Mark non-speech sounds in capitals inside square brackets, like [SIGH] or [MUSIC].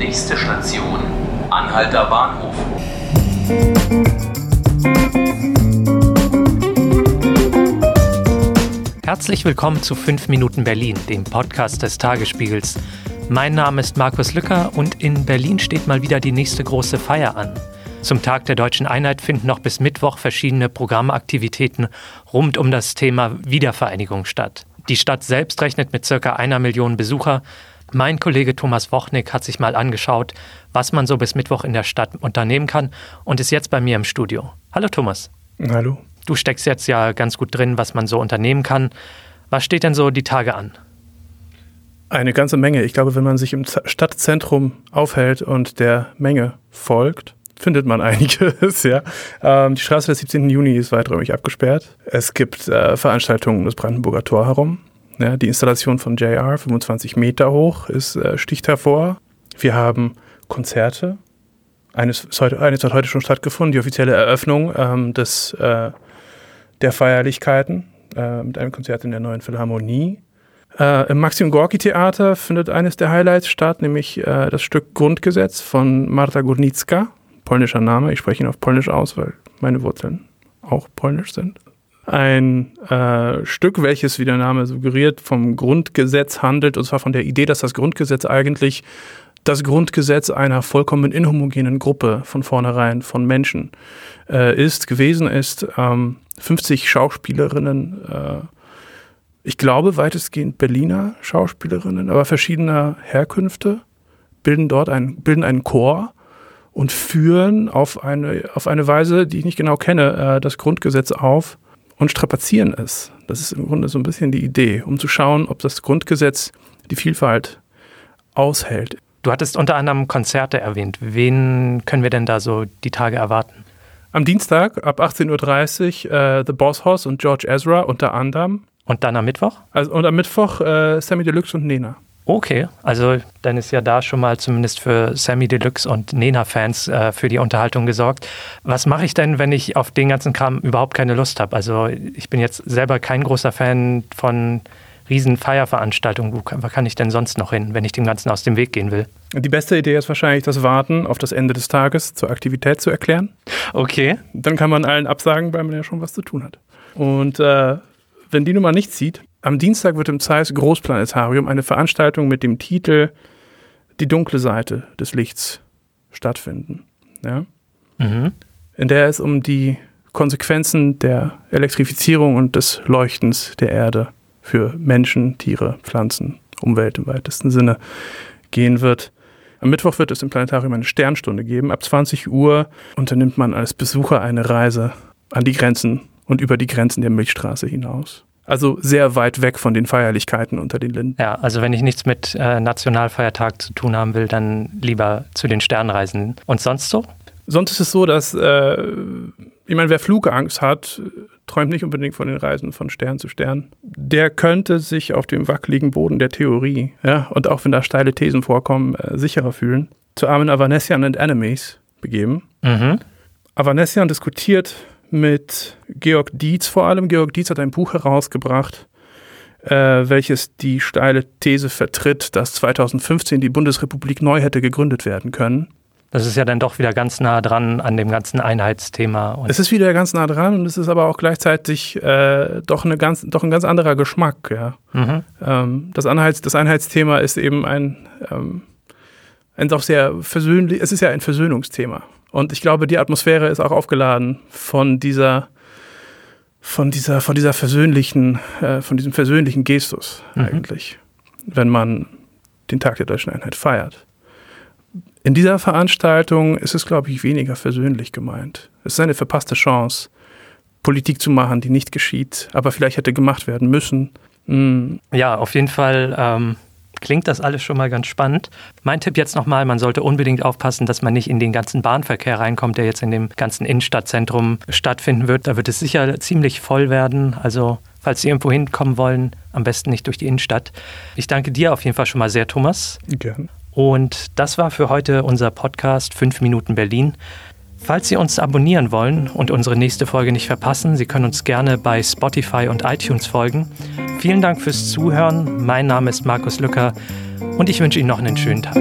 Nächste Station, Anhalter Bahnhof. Herzlich willkommen zu 5 Minuten Berlin, dem Podcast des Tagesspiegels. Mein Name ist Markus Lücker und in Berlin steht mal wieder die nächste große Feier an. Zum Tag der deutschen Einheit finden noch bis Mittwoch verschiedene Programmaktivitäten rund um das Thema Wiedervereinigung statt. Die Stadt selbst rechnet mit circa einer Million Besucher. Mein Kollege Thomas Wochnik hat sich mal angeschaut, was man so bis Mittwoch in der Stadt unternehmen kann und ist jetzt bei mir im Studio. Hallo Thomas. Hallo. Du steckst jetzt ja ganz gut drin, was man so unternehmen kann. Was steht denn so die Tage an? Eine ganze Menge. Ich glaube, wenn man sich im Stadtzentrum aufhält und der Menge folgt, findet man [LAUGHS] einiges, ja. Ähm, die Straße des 17. Juni ist weiträumig abgesperrt. Es gibt äh, Veranstaltungen um das Brandenburger Tor herum. Ja, die Installation von JR, 25 Meter hoch, ist, äh, sticht hervor. Wir haben Konzerte. Eines, heute, eines hat heute schon stattgefunden, die offizielle Eröffnung ähm, des, äh, der Feierlichkeiten äh, mit einem Konzert in der neuen Philharmonie. Äh, Im Maxim Gorki Theater findet eines der Highlights statt, nämlich äh, das Stück Grundgesetz von Marta Górnicka polnischer Name. Ich spreche ihn auf Polnisch aus, weil meine Wurzeln auch polnisch sind. Ein äh, Stück, welches, wie der Name suggeriert, vom Grundgesetz handelt, und zwar von der Idee, dass das Grundgesetz eigentlich das Grundgesetz einer vollkommen inhomogenen Gruppe von vornherein von Menschen äh, ist, gewesen ist. Ähm, 50 Schauspielerinnen, äh, ich glaube weitestgehend Berliner Schauspielerinnen, aber verschiedener Herkünfte, bilden dort ein, bilden einen Chor und führen auf eine, auf eine Weise, die ich nicht genau kenne, äh, das Grundgesetz auf und strapazieren es. Das ist im Grunde so ein bisschen die Idee, um zu schauen, ob das Grundgesetz die Vielfalt aushält. Du hattest unter anderem Konzerte erwähnt. Wen können wir denn da so die Tage erwarten? Am Dienstag ab 18.30 Uhr äh, The Boss Hoss und George Ezra unter anderem. Und dann am Mittwoch? Also, und am Mittwoch äh, Sammy Deluxe und Nena. Okay, also dann ist ja da schon mal zumindest für Sammy Deluxe und Nena-Fans äh, für die Unterhaltung gesorgt. Was mache ich denn, wenn ich auf den ganzen Kram überhaupt keine Lust habe? Also ich bin jetzt selber kein großer Fan von riesen Feierveranstaltungen. Wo kann ich denn sonst noch hin, wenn ich dem Ganzen aus dem Weg gehen will? Die beste Idee ist wahrscheinlich das Warten auf das Ende des Tages zur Aktivität zu erklären. Okay. Dann kann man allen absagen, weil man ja schon was zu tun hat. Und äh, wenn die Nummer nicht zieht, am Dienstag wird im Zeiss Großplanetarium eine Veranstaltung mit dem Titel Die dunkle Seite des Lichts stattfinden. Ja? Mhm. In der es um die Konsequenzen der Elektrifizierung und des Leuchtens der Erde für Menschen, Tiere, Pflanzen, Umwelt im weitesten Sinne gehen wird. Am Mittwoch wird es im Planetarium eine Sternstunde geben. Ab 20 Uhr unternimmt man als Besucher eine Reise an die Grenzen und über die Grenzen der Milchstraße hinaus. Also sehr weit weg von den Feierlichkeiten unter den Linden. Ja, also wenn ich nichts mit äh, Nationalfeiertag zu tun haben will, dann lieber zu den Sternreisen. Und sonst so? Sonst ist es so, dass, äh, ich meine, wer Flugangst hat, träumt nicht unbedingt von den Reisen von Stern zu Stern. Der könnte sich auf dem wackeligen Boden der Theorie, ja, und auch wenn da steile Thesen vorkommen, äh, sicherer fühlen, zu armen Avanesian and Enemies begeben. Mhm. Avanesian diskutiert mit Georg Dietz vor allem. Georg Dietz hat ein Buch herausgebracht, äh, welches die steile These vertritt, dass 2015 die Bundesrepublik neu hätte gegründet werden können. Das ist ja dann doch wieder ganz nah dran an dem ganzen Einheitsthema. es ist wieder ganz nah dran und es ist aber auch gleichzeitig äh, doch, eine ganz, doch ein ganz anderer Geschmack. Ja. Mhm. Ähm, das, Einheits, das Einheitsthema ist eben ein, ähm, ein doch sehr versöhnlich, es ist ja ein Versöhnungsthema. Und ich glaube, die Atmosphäre ist auch aufgeladen von dieser, von dieser, von dieser versöhnlichen, äh, von diesem versöhnlichen Gestus mhm. eigentlich, wenn man den Tag der deutschen Einheit feiert. In dieser Veranstaltung ist es, glaube ich, weniger versöhnlich gemeint. Es ist eine verpasste Chance, Politik zu machen, die nicht geschieht, aber vielleicht hätte gemacht werden müssen. Mhm. Ja, auf jeden Fall ähm, klingt das alles schon mal ganz spannend. Mein Tipp jetzt nochmal, man sollte unbedingt aufpassen, dass man nicht in den ganzen Bahnverkehr reinkommt, der jetzt in dem ganzen Innenstadtzentrum stattfinden wird. Da wird es sicher ziemlich voll werden. Also falls Sie irgendwo hinkommen wollen, am besten nicht durch die Innenstadt. Ich danke dir auf jeden Fall schon mal sehr, Thomas. Gerne. Und das war für heute unser Podcast 5 Minuten Berlin. Falls Sie uns abonnieren wollen und unsere nächste Folge nicht verpassen, Sie können uns gerne bei Spotify und iTunes folgen. Vielen Dank fürs Zuhören. Mein Name ist Markus Lücker und ich wünsche Ihnen noch einen schönen Tag.